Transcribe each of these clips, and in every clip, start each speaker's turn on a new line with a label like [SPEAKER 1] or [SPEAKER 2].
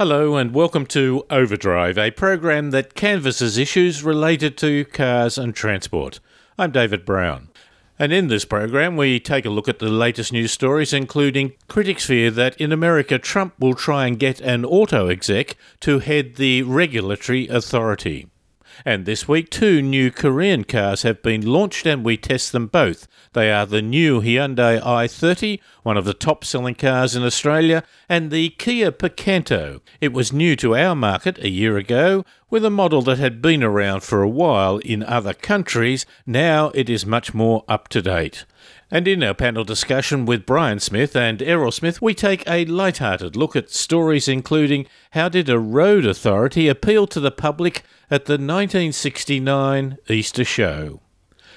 [SPEAKER 1] Hello, and welcome to Overdrive, a program that canvasses issues related to cars and transport. I'm David Brown. And in this program, we take a look at the latest news stories, including critics fear that in America, Trump will try and get an auto exec to head the regulatory authority. And this week, two new Korean cars have been launched and we test them both. They are the new Hyundai i30, one of the top selling cars in Australia, and the Kia Picanto. It was new to our market a year ago, with a model that had been around for a while in other countries. Now it is much more up to date. And in our panel discussion with Brian Smith and Errol Smith, we take a light-hearted look at stories including how did a road authority appeal to the public at the 1969 Easter Show.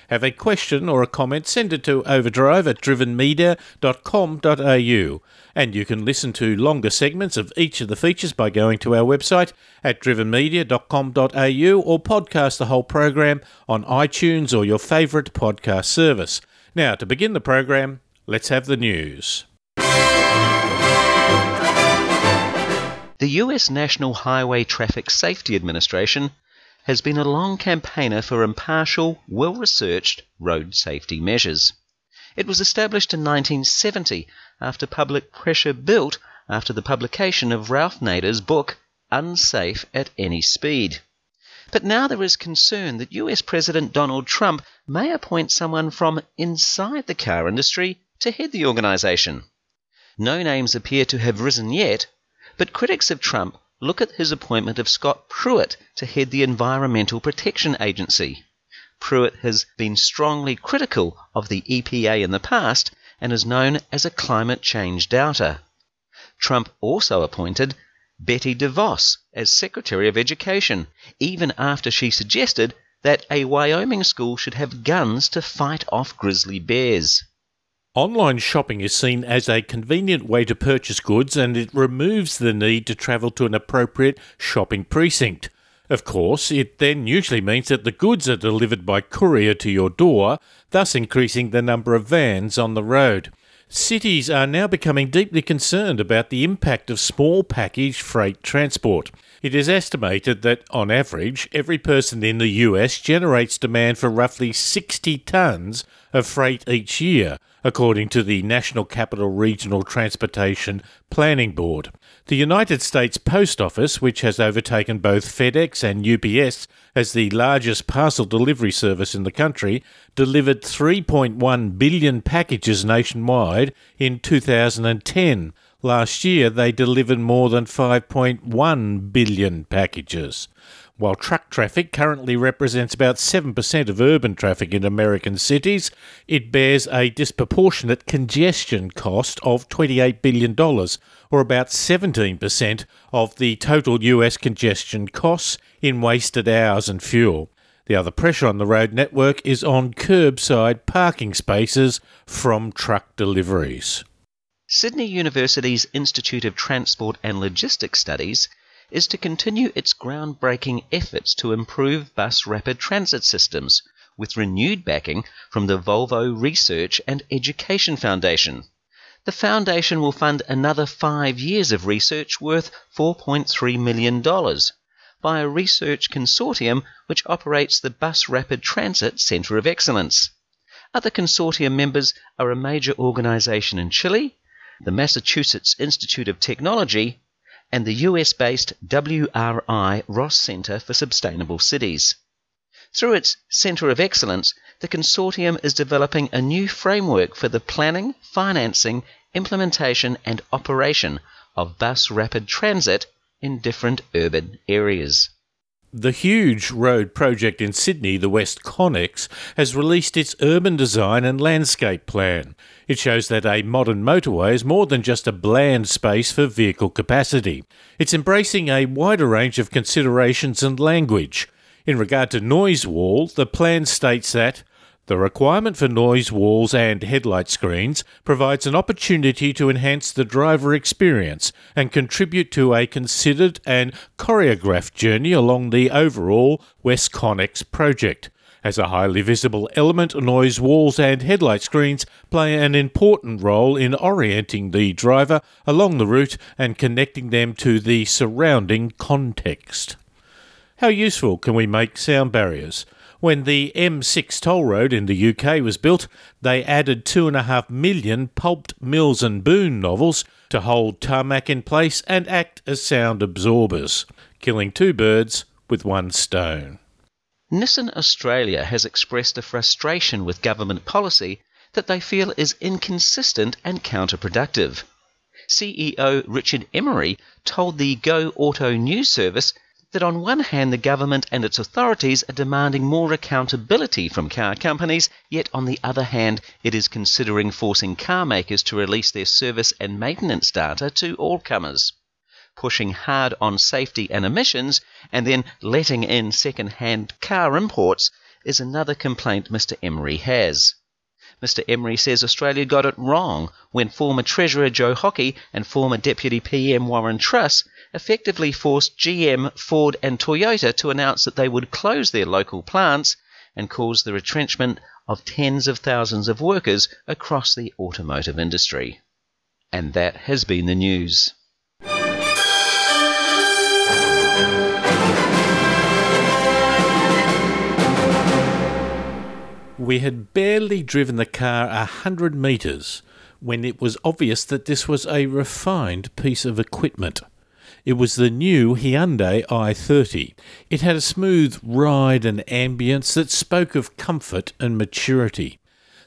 [SPEAKER 1] Have a question or a comment, send it to overdrive at drivenmedia.com.au. And you can listen to longer segments of each of the features by going to our website at drivenmedia.com.au or podcast the whole program on iTunes or your favourite podcast service. Now, to begin the program, let's have the news.
[SPEAKER 2] The US National Highway Traffic Safety Administration has been a long campaigner for impartial, well researched road safety measures. It was established in 1970 after public pressure built after the publication of Ralph Nader's book Unsafe at Any Speed. But now there is concern that US President Donald Trump may appoint someone from inside the car industry to head the organization. No names appear to have risen yet, but critics of Trump look at his appointment of Scott Pruitt to head the Environmental Protection Agency. Pruitt has been strongly critical of the EPA in the past and is known as a climate change doubter. Trump also appointed Betsy DeVos as Secretary of Education, even after she suggested that a Wyoming school should have guns to fight off grizzly bears.
[SPEAKER 1] Online shopping is seen as a convenient way to purchase goods and it removes the need to travel to an appropriate shopping precinct. Of course, it then usually means that the goods are delivered by courier to your door, thus increasing the number of vans on the road. Cities are now becoming deeply concerned about the impact of small package freight transport. It is estimated that, on average, every person in the US generates demand for roughly 60 tonnes of freight each year, according to the National Capital Regional Transportation Planning Board. The United States Post Office, which has overtaken both FedEx and UPS as the largest parcel delivery service in the country, delivered 3.1 billion packages nationwide in 2010. Last year, they delivered more than 5.1 billion packages. While truck traffic currently represents about 7% of urban traffic in American cities, it bears a disproportionate congestion cost of $28 billion, or about 17% of the total US congestion costs in wasted hours and fuel. The other pressure on the road network is on curbside parking spaces from truck deliveries.
[SPEAKER 2] Sydney University's Institute of Transport and Logistics Studies is to continue its groundbreaking efforts to improve bus rapid transit systems with renewed backing from the Volvo Research and Education Foundation. The foundation will fund another five years of research worth $4.3 million by a research consortium which operates the Bus Rapid Transit Centre of Excellence. Other consortium members are a major organization in Chile, the Massachusetts Institute of Technology, and the US based WRI Ross Center for Sustainable Cities. Through its Center of Excellence, the consortium is developing a new framework for the planning, financing, implementation, and operation of bus rapid transit in different urban areas.
[SPEAKER 1] The huge road project in Sydney, the WestConnex, has released its urban design and landscape plan. It shows that a modern motorway is more than just a bland space for vehicle capacity. It's embracing a wider range of considerations and language. In regard to noise wall, the plan states that the requirement for noise walls and headlight screens provides an opportunity to enhance the driver experience and contribute to a considered and choreographed journey along the overall WestConnex project. As a highly visible element, noise walls and headlight screens play an important role in orienting the driver along the route and connecting them to the surrounding context. How useful can we make sound barriers? When the M6 toll road in the UK was built, they added 2.5 million pulped Mills and Boon novels to hold tarmac in place and act as sound absorbers, killing two birds with one stone.
[SPEAKER 2] Nissan Australia has expressed a frustration with government policy that they feel is inconsistent and counterproductive. CEO Richard Emery told the Go Auto news service that on one hand the government and its authorities are demanding more accountability from car companies, yet on the other hand it is considering forcing car makers to release their service and maintenance data to all comers. Pushing hard on safety and emissions and then letting in second hand car imports is another complaint Mr. Emery has. Mr. Emery says Australia got it wrong when former Treasurer Joe Hockey and former Deputy PM Warren Truss effectively forced GM, Ford, and Toyota to announce that they would close their local plants and cause the retrenchment of tens of thousands of workers across the automotive industry. And that has been the news.
[SPEAKER 1] We had barely driven the car a hundred metres when it was obvious that this was a refined piece of equipment. It was the new Hyundai i30. It had a smooth ride and ambience that spoke of comfort and maturity.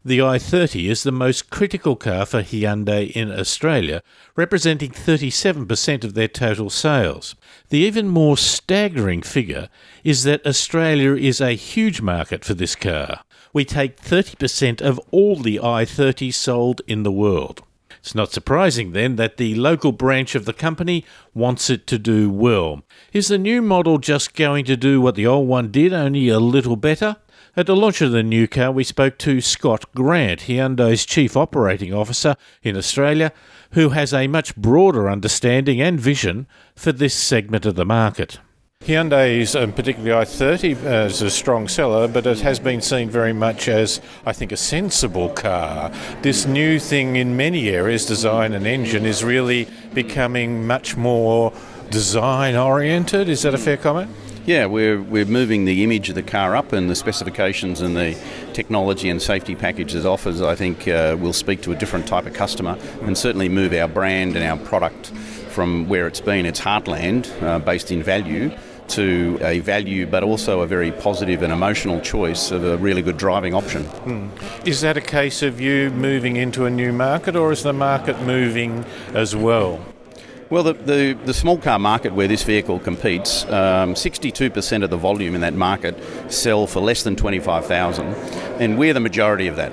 [SPEAKER 1] The i30 is the most critical car for Hyundai in Australia, representing 37% of their total sales. The even more staggering figure is that Australia is a huge market for this car. We take 30% of all the i30 sold in the world. It's not surprising then that the local branch of the company wants it to do well. Is the new model just going to do what the old one did, only a little better? At the launch of the new car, we spoke to Scott Grant, Hyundai's Chief Operating Officer in Australia, who has a much broader understanding and vision for this segment of the market. Hyundai's, um, particularly i30, uh, is a strong seller, but it has been seen very much as, I think, a sensible car. This new thing in many areas, design and engine, is really becoming much more design oriented. Is that a fair comment?
[SPEAKER 3] Yeah, we're, we're moving the image of the car up and the specifications and the technology and safety packages offers, I think, uh, will speak to a different type of customer and certainly move our brand and our product from where it's been, its heartland, uh, based in value, to a value but also a very positive and emotional choice of a really good driving option. Hmm.
[SPEAKER 1] Is that a case of you moving into a new market or is the market moving as well?
[SPEAKER 3] Well, the, the, the, small car market where this vehicle competes, um, 62% of the volume in that market sell for less than 25,000, and we're the majority of that.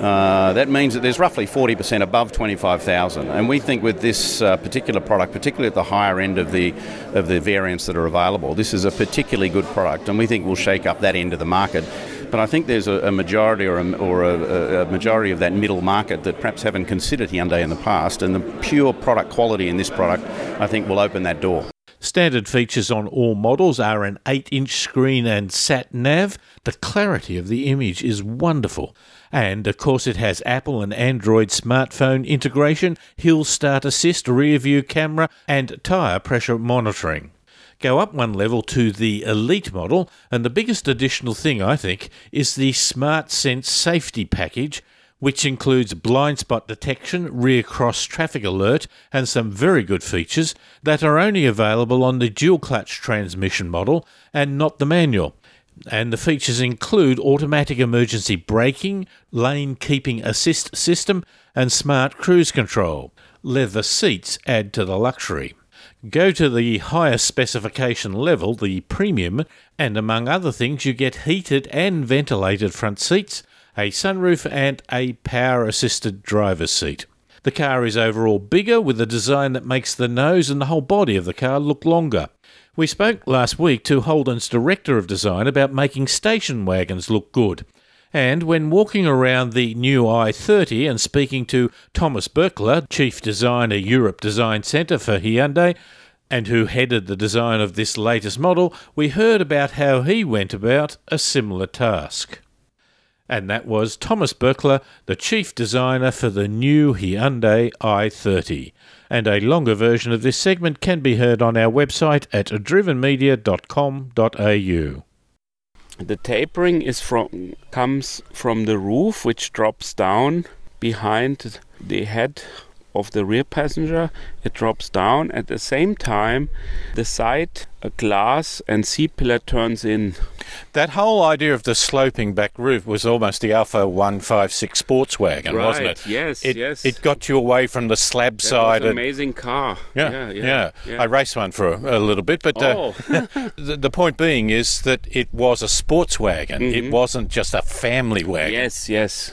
[SPEAKER 3] Uh, that means that there's roughly 40% above 25,000, and we think with this uh, particular product, particularly at the higher end of the of the variants that are available, this is a particularly good product, and we think will shake up that end of the market. But I think there's a, a majority or, a, or a, a, majority of that middle market that perhaps haven't considered Hyundai in the past, and the pure product quality in this product, I think, will open that door.
[SPEAKER 1] Standard features on all models are an 8 inch screen and sat nav. The clarity of the image is wonderful. And of course, it has Apple and Android smartphone integration, hill start assist, rear view camera, and tyre pressure monitoring. Go up one level to the Elite model, and the biggest additional thing, I think, is the Smart Sense safety package, which includes blind spot detection, rear cross traffic alert, and some very good features that are only available on the dual clutch transmission model and not the manual and the features include automatic emergency braking, lane keeping assist system, and smart cruise control. Leather seats add to the luxury. Go to the highest specification level, the premium, and among other things, you get heated and ventilated front seats, a sunroof, and a power assisted driver's seat. The car is overall bigger with a design that makes the nose and the whole body of the car look longer. We spoke last week to Holden's Director of Design about making station wagons look good. And when walking around the new i30 and speaking to Thomas Bürkle, Chief Designer Europe Design Centre for Hyundai, and who headed the design of this latest model, we heard about how he went about a similar task. And that was Thomas Bürkle, the chief designer for the new Hyundai i30. And a longer version of this segment can be heard on our website at drivenmedia.com.au.
[SPEAKER 4] The tapering is from comes from the roof which drops down behind the head of the rear passenger. It drops down. At the same time, the side glass and C pillar turns in.
[SPEAKER 1] That whole idea of the sloping back roof was almost the Alfa 156 sports wagon,
[SPEAKER 4] right.
[SPEAKER 1] wasn't it?
[SPEAKER 4] Yes,
[SPEAKER 1] it,
[SPEAKER 4] yes.
[SPEAKER 1] It got you away from the slab
[SPEAKER 4] that
[SPEAKER 1] side.
[SPEAKER 4] was an amazing car.
[SPEAKER 1] yeah,
[SPEAKER 4] yeah,
[SPEAKER 1] yeah,
[SPEAKER 4] yeah, yeah.
[SPEAKER 1] I raced one for a, a little bit, but uh,
[SPEAKER 4] Oh.
[SPEAKER 1] the, the point being is that it was a sports wagon. It
[SPEAKER 4] Mhm.
[SPEAKER 1] wasn't just a family wagon.
[SPEAKER 4] Yes, yes,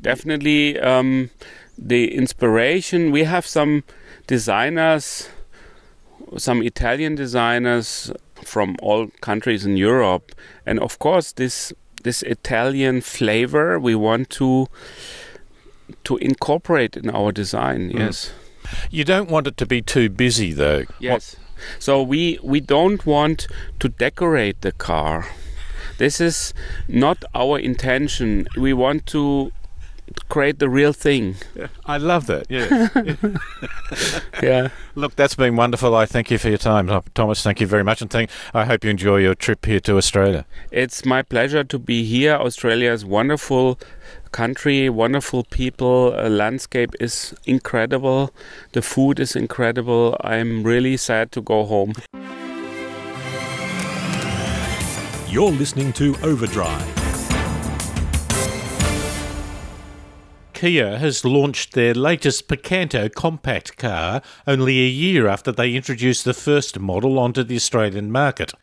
[SPEAKER 4] definitely. Um, the inspiration we have some designers, some Italian designers from all countries in Europe, and of course this this Italian flavor we want to to incorporate in our design.
[SPEAKER 1] Mm.
[SPEAKER 4] Yes.
[SPEAKER 1] You don't want it to be too busy, though.
[SPEAKER 4] Yes. So we we don't want to decorate the car. This is not our intention. We want to create the real thing.
[SPEAKER 1] I love that. Yeah.
[SPEAKER 4] Yeah.
[SPEAKER 1] Look, that's been wonderful. I thank you for your time, Thomas. Thank you very much, and thank. I hope you enjoy your trip here to Australia.
[SPEAKER 4] It's my pleasure to be here. Australia is wonderful country, wonderful people. Uh, landscape is incredible. The food is incredible. I'm really sad to go home.
[SPEAKER 5] You're listening to Overdrive.
[SPEAKER 1] Kia has launched their latest Picanto compact car only a year after they introduced the first model onto the Australian market.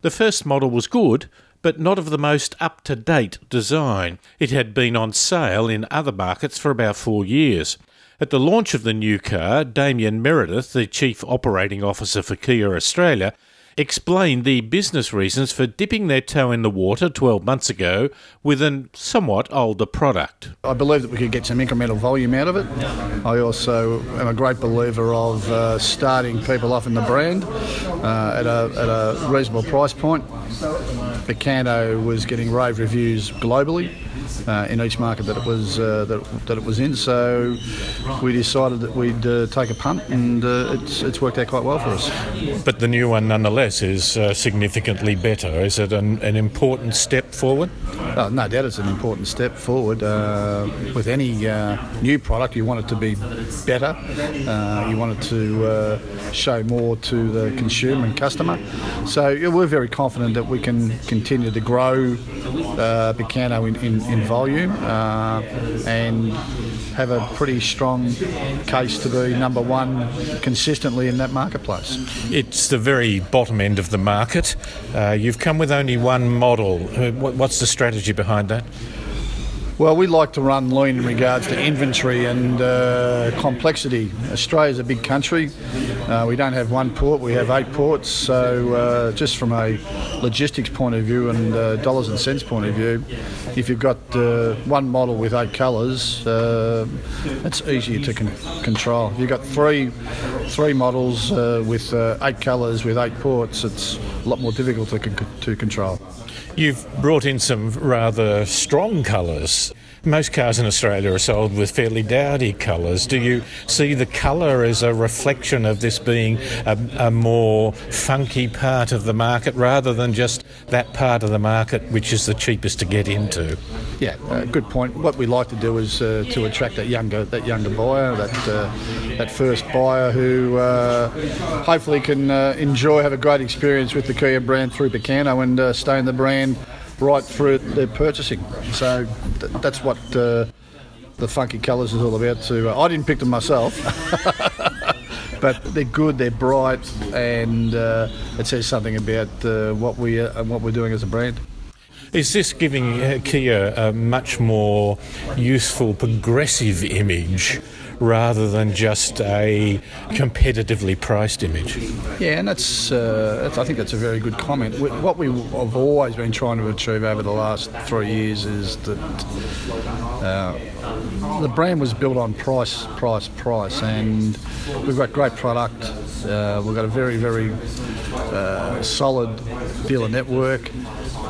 [SPEAKER 1] The first model was good, but not of the most up to date design. It had been on sale in other markets for about four years. At the launch of the new car, Damien Meredith, the Chief Operating Officer for Kia Australia, explained the business reasons for dipping their toe in the water 12 months ago with a somewhat older product.
[SPEAKER 6] I believe that we could get some incremental volume out of it. I also am a great believer of uh, starting people off in the brand uh, at, a, at a reasonable price point. Picanto was getting rave reviews globally uh, in each market that it was uh, that, that it was in. So we decided that we'd uh, take a punt, and uh, it's it's worked out quite well for us.
[SPEAKER 1] But the new one, nonetheless, is uh, significantly better. Is it an, an important step forward?
[SPEAKER 6] Oh, no doubt it's an important step forward. Uh, with any uh, new product, you want it to be better. Uh, you want it to uh, show more to the consumer and customer. So yeah, we're very confident that we can continue to grow uh, in, in, in volume uh, and have a pretty strong case to be number one consistently in that marketplace.
[SPEAKER 1] It's the very bottom end of the market. Uh, you've come with only one model. Uh, What's the strategy behind that?
[SPEAKER 6] Well, we like to run lean in regards to inventory and uh, complexity. Australia's a big country. Uh, we don't have one port, we have eight ports. So, uh, just from a logistics point of view and uh, dollars and cents point of view, if you've got uh, one model with eight colours, uh, it's easier to con- control. If you've got three, three models with eight colours with eight ports, it's a lot more difficult to, con- to control.
[SPEAKER 1] You've brought in some rather strong colours. Most cars in Australia are sold with fairly dowdy colours. Do you see the colour as a reflection of this being a, a more funky part of the market rather than just that part of the market which is the cheapest to get into?
[SPEAKER 6] Yeah, uh, good point. What we like to do is uh, to attract that younger that younger buyer, that uh, that first buyer who uh, hopefully can uh, enjoy, have a great experience with the Kia brand through Picanto and uh, stay in the brand right through their purchasing. So th- that's what uh, the funky colours is all about. To uh, I didn't pick them myself. But they're good, they're bright, and uh, it says something about uh, what we uh, and what we're doing as a brand.
[SPEAKER 1] Is this giving uh, Kia a much more useful, progressive image rather than just a competitively priced image.
[SPEAKER 6] Yeah, and that's, uh, that's I think that's a very good comment. What we have always been trying to achieve over the last three years is that uh, the brand was built on price, price, price, and we've got great product. Uh, we've got a very, very uh, solid dealer network.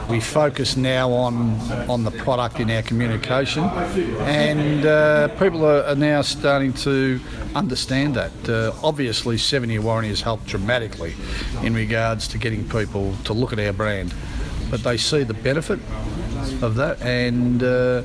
[SPEAKER 6] We focus now on on the product in our communication, and uh, people are, are, now starting to understand that. Uh, obviously, seven year warranty has helped dramatically in regards to getting people to look at our brand, but they see the benefit of that, and uh,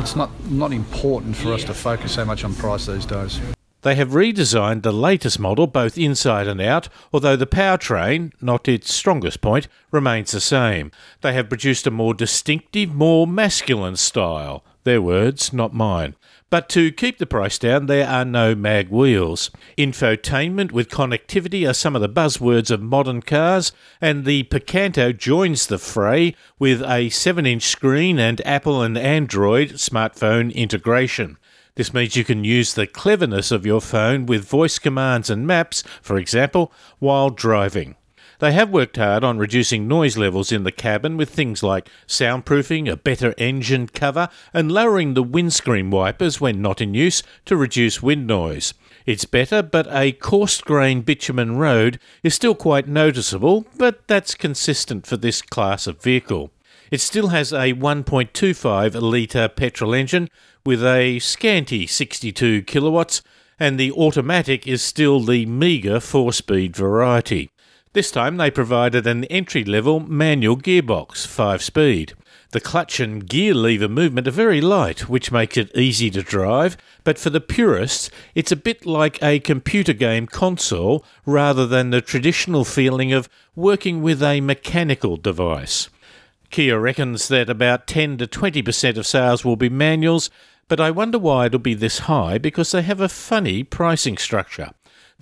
[SPEAKER 6] it's not not important for us to focus so much on price these days.
[SPEAKER 1] They have redesigned the latest model both inside and out, although the powertrain, not its strongest point, remains the same. They have produced a more distinctive, more masculine style. Their words, not mine. But to keep the price down, there are no mag wheels. Infotainment with connectivity are some of the buzzwords of modern cars, and the Picanto joins the fray with a 7 inch screen and Apple and Android smartphone integration. This means you can use the cleverness of your phone with voice commands and maps, for example, while driving. They have worked hard on reducing noise levels in the cabin with things like soundproofing, a better engine cover, and lowering the windscreen wipers when not in use to reduce wind noise. It's better, but a coarse grained bitumen road is still quite noticeable, but that's consistent for this class of vehicle. It still has a 1.25 litre petrol engine with a scanty 62 kilowatts, and the automatic is still the meagre 4 speed variety. This time they provided an entry level manual gearbox, 5 speed. The clutch and gear lever movement are very light, which makes it easy to drive, but for the purists, it's a bit like a computer game console rather than the traditional feeling of working with a mechanical device. Kia reckons that about 10 to 20% of sales will be manuals, but I wonder why it'll be this high because they have a funny pricing structure.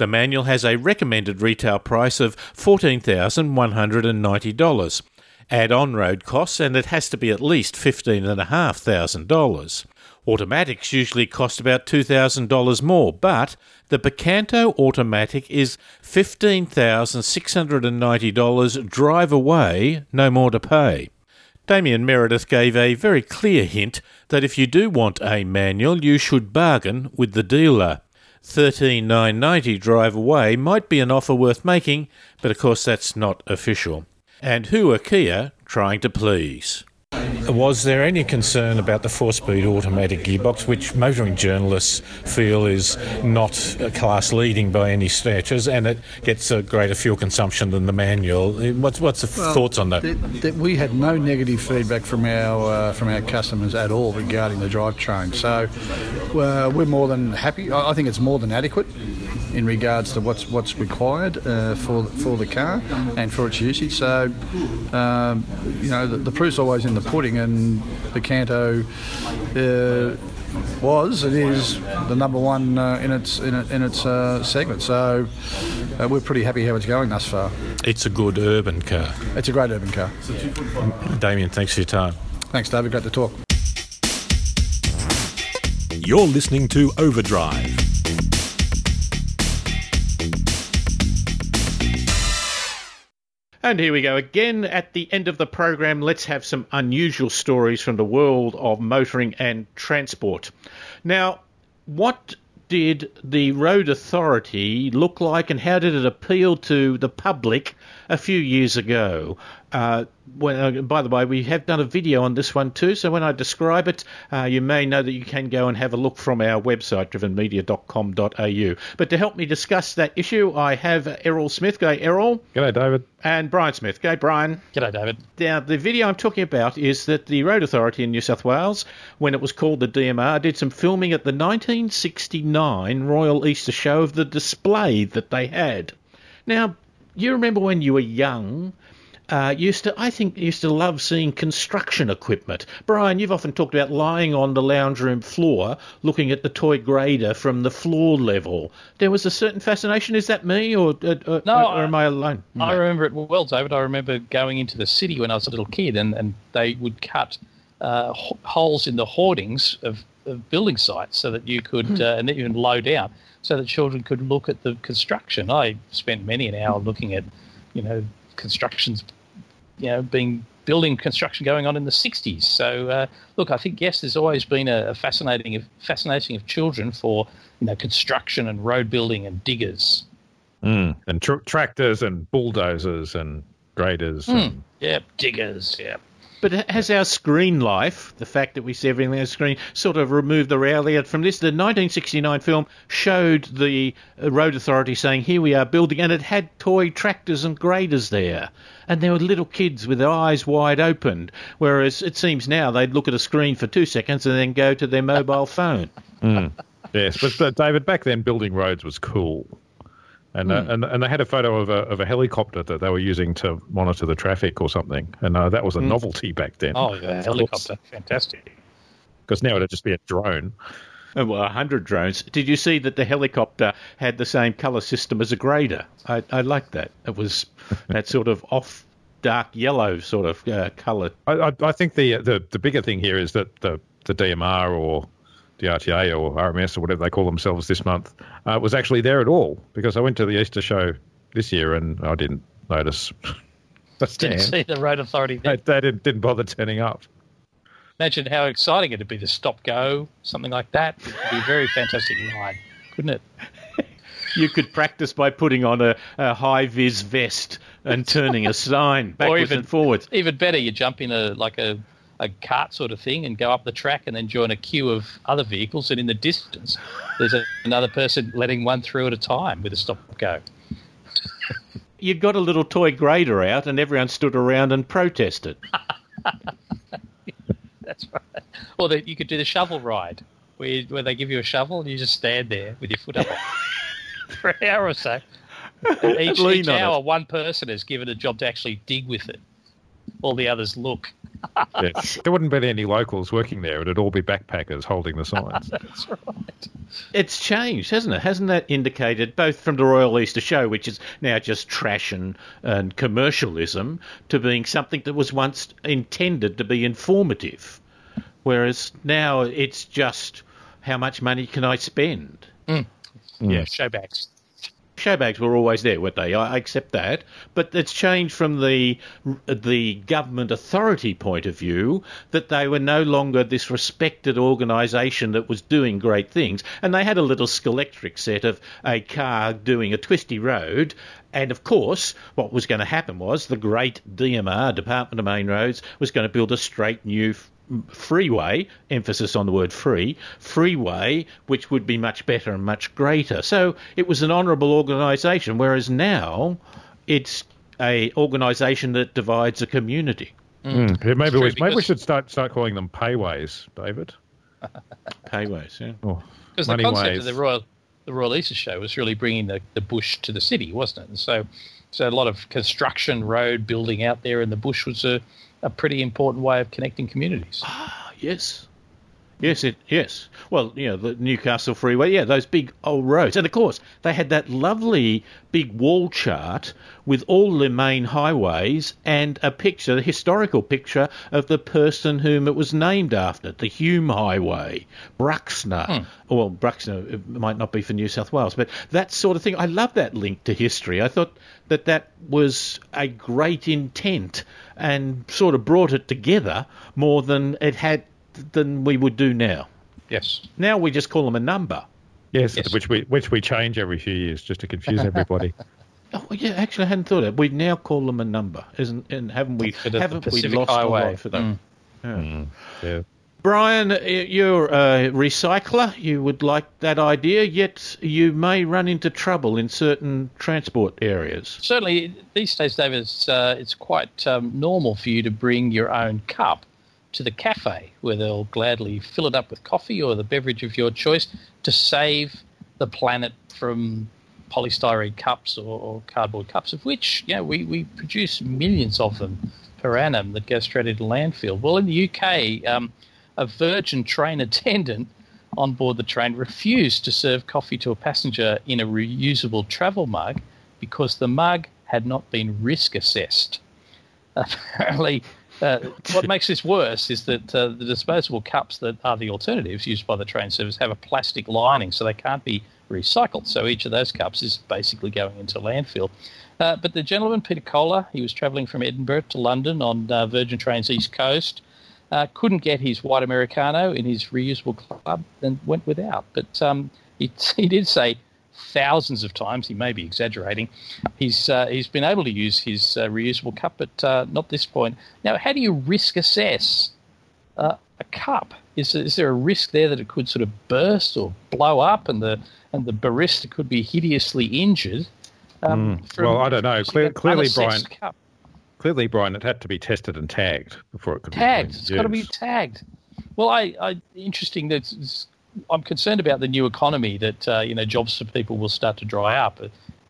[SPEAKER 1] The manual has a recommended retail price of $14,190. Add on road costs, and it has to be at least $15,500. Automatics usually cost about $2,000 more, but the Picanto automatic is $15,690 drive away, no more to pay. Damien Meredith gave a very clear hint that if you do want a manual, you should bargain with the dealer. 13990 drive away might be an offer worth making, but of course that's not official. And who are Kia trying to please?
[SPEAKER 7] Was there any concern about the four speed automatic gearbox, which motoring journalists feel is not class leading by any stretches and it gets a greater fuel consumption than the manual? What's, what's the well, thoughts on that?
[SPEAKER 6] we had no negative feedback from our, uh, from our customers at all regarding the drivetrain. So uh, we're more than happy. I think it's more than adequate in regards to what's what's required uh, for for the car and for its usage. So, um, you know, the, the, proof's always in the pudding, and the Canto. Uh, was it is the number one uh, in its in, it, in its uh, segment. So uh, we're pretty happy how it's going thus far.
[SPEAKER 7] It's a good urban car.
[SPEAKER 6] It's a great urban car.
[SPEAKER 7] Damien, thanks for your time.
[SPEAKER 6] Thanks, David. Great to talk.
[SPEAKER 5] You're listening to Overdrive.
[SPEAKER 1] And here we go again at the end of the program. Let's have some unusual stories from the world of motoring and transport. Now, what did the road authority look like and how did it appeal to the public a few years ago? Uh, when, uh, by the way, we have done a video on this one too, so when I describe it, uh, you may know that you can go and have a look from our website, drivenmedia.com.au. But to help me discuss that issue, I have Errol Smith. G'day, Errol.
[SPEAKER 8] G'day, David.
[SPEAKER 1] And Brian Smith. G'day, Brian.
[SPEAKER 8] G'day, David.
[SPEAKER 1] Now, the video I'm talking about is that the Road Authority in New South Wales, when it was called the DMR, did some filming at the 1969 Royal Easter Show of the display that they had. Now, you remember when you were young uh, used to, I think, used to love seeing construction equipment. Brian, you've often talked about lying on the lounge room floor, looking at the toy grader from the floor level. There was a certain fascination. Is that me, or, uh, uh no, or, or am I alone?
[SPEAKER 8] I remember it well, David. I remember going into the city when I was a little kid, and, and they would cut uh, holes in the hoardings of of building sites so that you could uh, and even low down so that children could look at the construction. I spent many an hour looking at, you know, constructions, you know, being building construction going on in the 60s. So, uh, look, I think yes, there's always been a, a fascinating of fascinating of children for you know construction and road building and diggers.
[SPEAKER 9] Mm. And tr- tractors and bulldozers and graders. And,
[SPEAKER 8] Yeah, diggers. Yeah.
[SPEAKER 1] But ha- has our screen life, the fact that we see everything on the screen, sort of removed the reality from this? The 1969 film showed the uh, road authority saying, "Here we are building," and it had toy tractors and graders there, and there were little kids with their eyes wide open. Whereas it seems now they'd look at a screen for two seconds and then go to their mobile phone.
[SPEAKER 9] Yes, but uh, David, back then building roads was cool, and
[SPEAKER 8] Hmm.
[SPEAKER 9] uh, and and they had a photo of a of a helicopter that they were using to monitor the traffic or something, and uh, that was a novelty back then.
[SPEAKER 8] Hmm. Oh, yeah, helicopter. Fantastic.
[SPEAKER 9] because now it'd just be a drone.
[SPEAKER 1] Oh, well, 100 drones. Did you see that the helicopter had the same colour system as a grader? I, I like that. It was that sort of off dark yellow sort of uh, colour.
[SPEAKER 9] I, I, I think the, the the bigger thing here is that the the DMR or the RTA or RMS or whatever they call themselves this month uh, was actually there at all because I went to the Easter show this year and I didn't notice. the
[SPEAKER 8] Didn't see the road authority.
[SPEAKER 9] They, they didn't, didn't bother turning up.
[SPEAKER 8] Imagine how exciting it'd be to stop go, something like that. It'd be a very fantastic ride, couldn't it?
[SPEAKER 1] You could practice by putting on a, a high vis vest and turning a sign backwards
[SPEAKER 8] even-
[SPEAKER 1] and forwards.
[SPEAKER 8] Even better, you jump in a like a, a cart sort of thing and go up the track and then join a queue of other vehicles. And in the distance, there's a, another person letting one through at a time with a stop go.
[SPEAKER 1] You got a little toy grader out, and everyone stood around and protested.
[SPEAKER 8] That's right. Or that you could do the shovel ride, where you, where they give you a shovel and you just stand there with your foot up for an hour or so. And each, each
[SPEAKER 1] on
[SPEAKER 8] hour,
[SPEAKER 1] it.
[SPEAKER 8] one person is given a job to actually dig with it. All the others look.
[SPEAKER 9] Yes. there wouldn't be any locals working there. It'd all be backpackers holding the signs.
[SPEAKER 8] That's right.
[SPEAKER 1] It's changed, hasn't it? Hasn't that indicated both from the Royal Easter Show, which is now just trash and, and commercialism, to being something that was once intended to be informative? Whereas now it's just how much money can I spend? Mm.
[SPEAKER 8] Yeah, showbags.
[SPEAKER 1] Showbags were always there, weren't they? I accept that, but it's changed from the the government authority point of view that they were no longer this respected organisation that was doing great things, and they had a little Scalextric set of a car doing a twisty road. And of course, what was going to happen was the great DMR, Department of Main Roads, was going to build a straight new freeway, emphasis on the word free, freeway, which would be much better and much greater. So it was an honourable organisation, whereas now it's a organisation that divides a community.
[SPEAKER 9] Mm. Yeah, maybe
[SPEAKER 8] true,
[SPEAKER 9] we, maybe we should start start calling them payways, David.
[SPEAKER 1] Payways, yeah.
[SPEAKER 9] Oh,
[SPEAKER 8] Because the
[SPEAKER 9] money
[SPEAKER 8] concept
[SPEAKER 9] ways.
[SPEAKER 8] of the Royal the Royal Easter Show was really bringing the, the bush to the city, wasn't it? And so, so a lot of construction, road building out there in the bush was a, a pretty important way of connecting communities.
[SPEAKER 1] Ah, yes. Yes, it yes. Well, you know, the Newcastle Freeway, yeah, those big old roads. And of course, they had that lovely big wall chart with all the main highways and a picture, a historical picture of the person whom it was named after, the Hume Highway, Bruxner. Hmm. Well, Bruxner it might not be for New South Wales, but that sort of thing. I love that link to history. I thought that that was a great intent and sort of brought it together more than it had than we would do now.
[SPEAKER 8] Yes.
[SPEAKER 1] Now we just call them a number.
[SPEAKER 9] yes,
[SPEAKER 8] Yes.
[SPEAKER 9] which we which we change every few years just to confuse everybody.
[SPEAKER 1] Oh yeah, actually, I hadn't thought of it. We now call them a number, isn't? And haven't we?
[SPEAKER 8] Bit of the
[SPEAKER 1] Haven't we
[SPEAKER 8] Pacific
[SPEAKER 1] lost
[SPEAKER 8] Highway.
[SPEAKER 1] a lot for them?
[SPEAKER 9] yeah.
[SPEAKER 1] Brian, you're a recycler. You would like that idea, yet you may run into trouble in certain transport areas.
[SPEAKER 8] Certainly, these days, David, it's, uh, it's quite um, normal for you to bring your own cup to the cafe where they'll gladly fill it up with coffee or the beverage of your choice to save the planet from polystyrene cups or, or cardboard cups, of which you know, we, we produce millions of them per annum that go straight into landfill. Well, in the UK, um, a Virgin train attendant on board the train refused to serve coffee to a passenger in a reusable travel mug because the mug had not been risk assessed. Apparently, Uh, what makes this worse is that uh, the disposable cups that are the alternatives used by the train service have a plastic lining, so they can't be recycled. So each of those cups is basically going into landfill. Uh, but the gentleman, Peter Kohler, he was travelling from Edinburgh to London on uh, Virgin Trains East Coast, uh, couldn't get his white Americano in his reusable club and went without. But um, he, he did say thousands of times. He may be exaggerating. He's uh, he's been able to use his uh, reusable cup, but uh, not this point. Now, how do you risk assess uh, a cup? Is is there a risk there that it could sort of burst or blow up, and the and the barista could be hideously injured?
[SPEAKER 9] Um, mm. Well, I don't know. Clear, clearly, Brian. Cup? Clearly, Brian, it had to be tested and tagged before it could
[SPEAKER 8] tagged.
[SPEAKER 9] be tagged.
[SPEAKER 8] It's got to be tagged. Well, I, I interesting that I'm concerned about the new economy that uh, you know jobs for people will start to dry up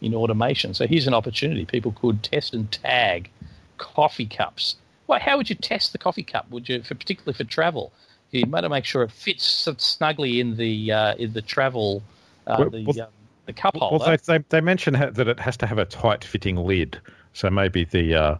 [SPEAKER 8] in automation. So here's an opportunity: people could test and tag coffee cups. Well, how would you test the coffee cup? Would you, for particularly for travel, you might make sure it fits snugly in the uh, in the travel uh, the well, um, the cup holder.
[SPEAKER 9] Well, they, they, they mention that it has to have a tight fitting lid. So maybe the uh,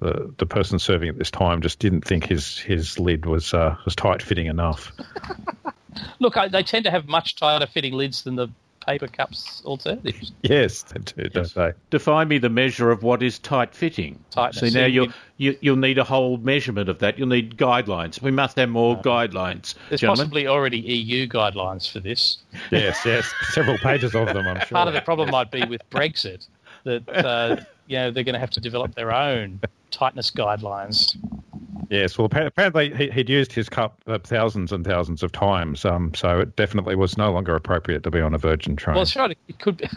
[SPEAKER 9] the, the person serving at this time just didn't think his his lid was uh, was tight fitting enough.
[SPEAKER 8] Look, I, they tend to have much tighter fitting lids than the paper cups alternatives.
[SPEAKER 9] Yes, they do, don't they?
[SPEAKER 1] Define me the measure of what is tight fitting.
[SPEAKER 8] Tightness.
[SPEAKER 1] See, now you'll, you, you'll need a whole measurement of that. You'll need guidelines. We must have more uh, guidelines.
[SPEAKER 8] There's
[SPEAKER 1] gentlemen.
[SPEAKER 8] possibly already EU guidelines for this.
[SPEAKER 9] Yes, yes. Several pages of them, I'm sure.
[SPEAKER 8] Part of the problem might be with Brexit that uh, you know, they're going to have to develop their own tightness guidelines.
[SPEAKER 9] Yes, well, apparently he, would used his cup uh, thousands and thousands of times, um, so it definitely was no longer appropriate to be on a Virgin train.
[SPEAKER 8] Well, that's right. It could be.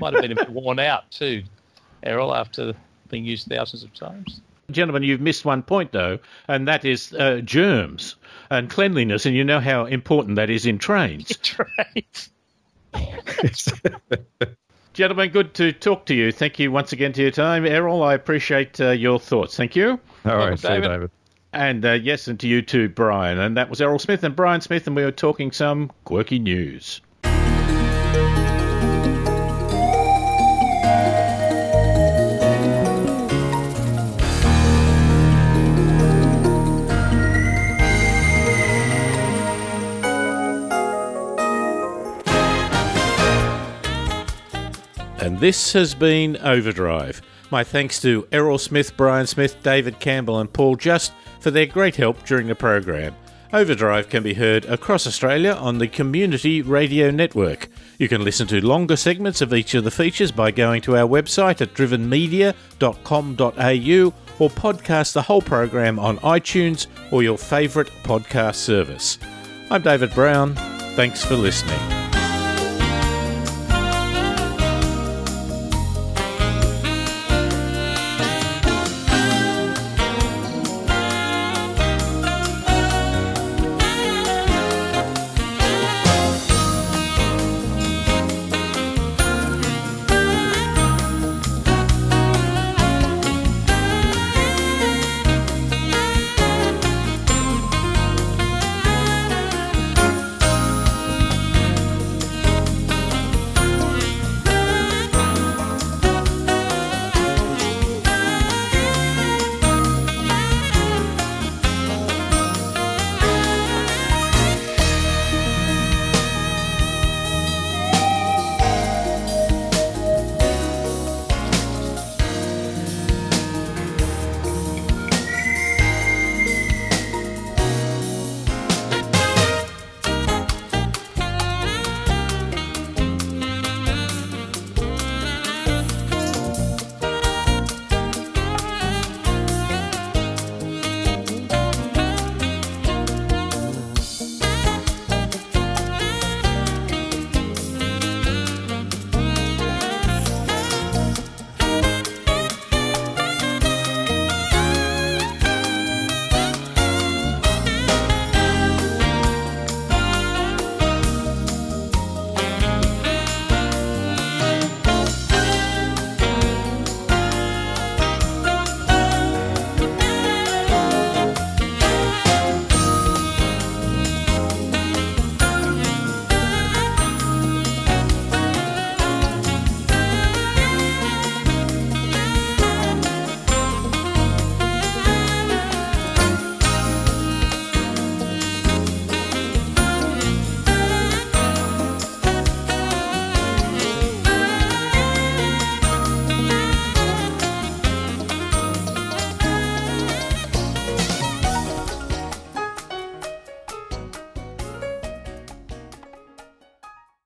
[SPEAKER 8] Might have been a bit worn out too, Errol, after being used thousands of times.
[SPEAKER 1] Gentlemen, you've missed one point though, and that is uh, germs and cleanliness, and you know how important that is in trains.
[SPEAKER 8] trains.
[SPEAKER 1] Gentlemen, good to talk to you. Thank you once again for your time. Errol, I appreciate uh, your thoughts. Thank you.
[SPEAKER 9] All right, see you, David.
[SPEAKER 1] And uh, yes, and to you too, Brian. And that was Errol Smith and Brian Smith, and we were talking some quirky news. And this has been Overdrive. My thanks to Errol Smith, Brian Smith, David Campbell, and Paul Just for their great help during the program. Overdrive can be heard across Australia on the Community Radio Network. You can listen to longer segments of each of the features by going to our website at drivenmedia.com.au or podcast the whole program on iTunes or your favourite podcast service. I'm David Brown. Thanks for listening.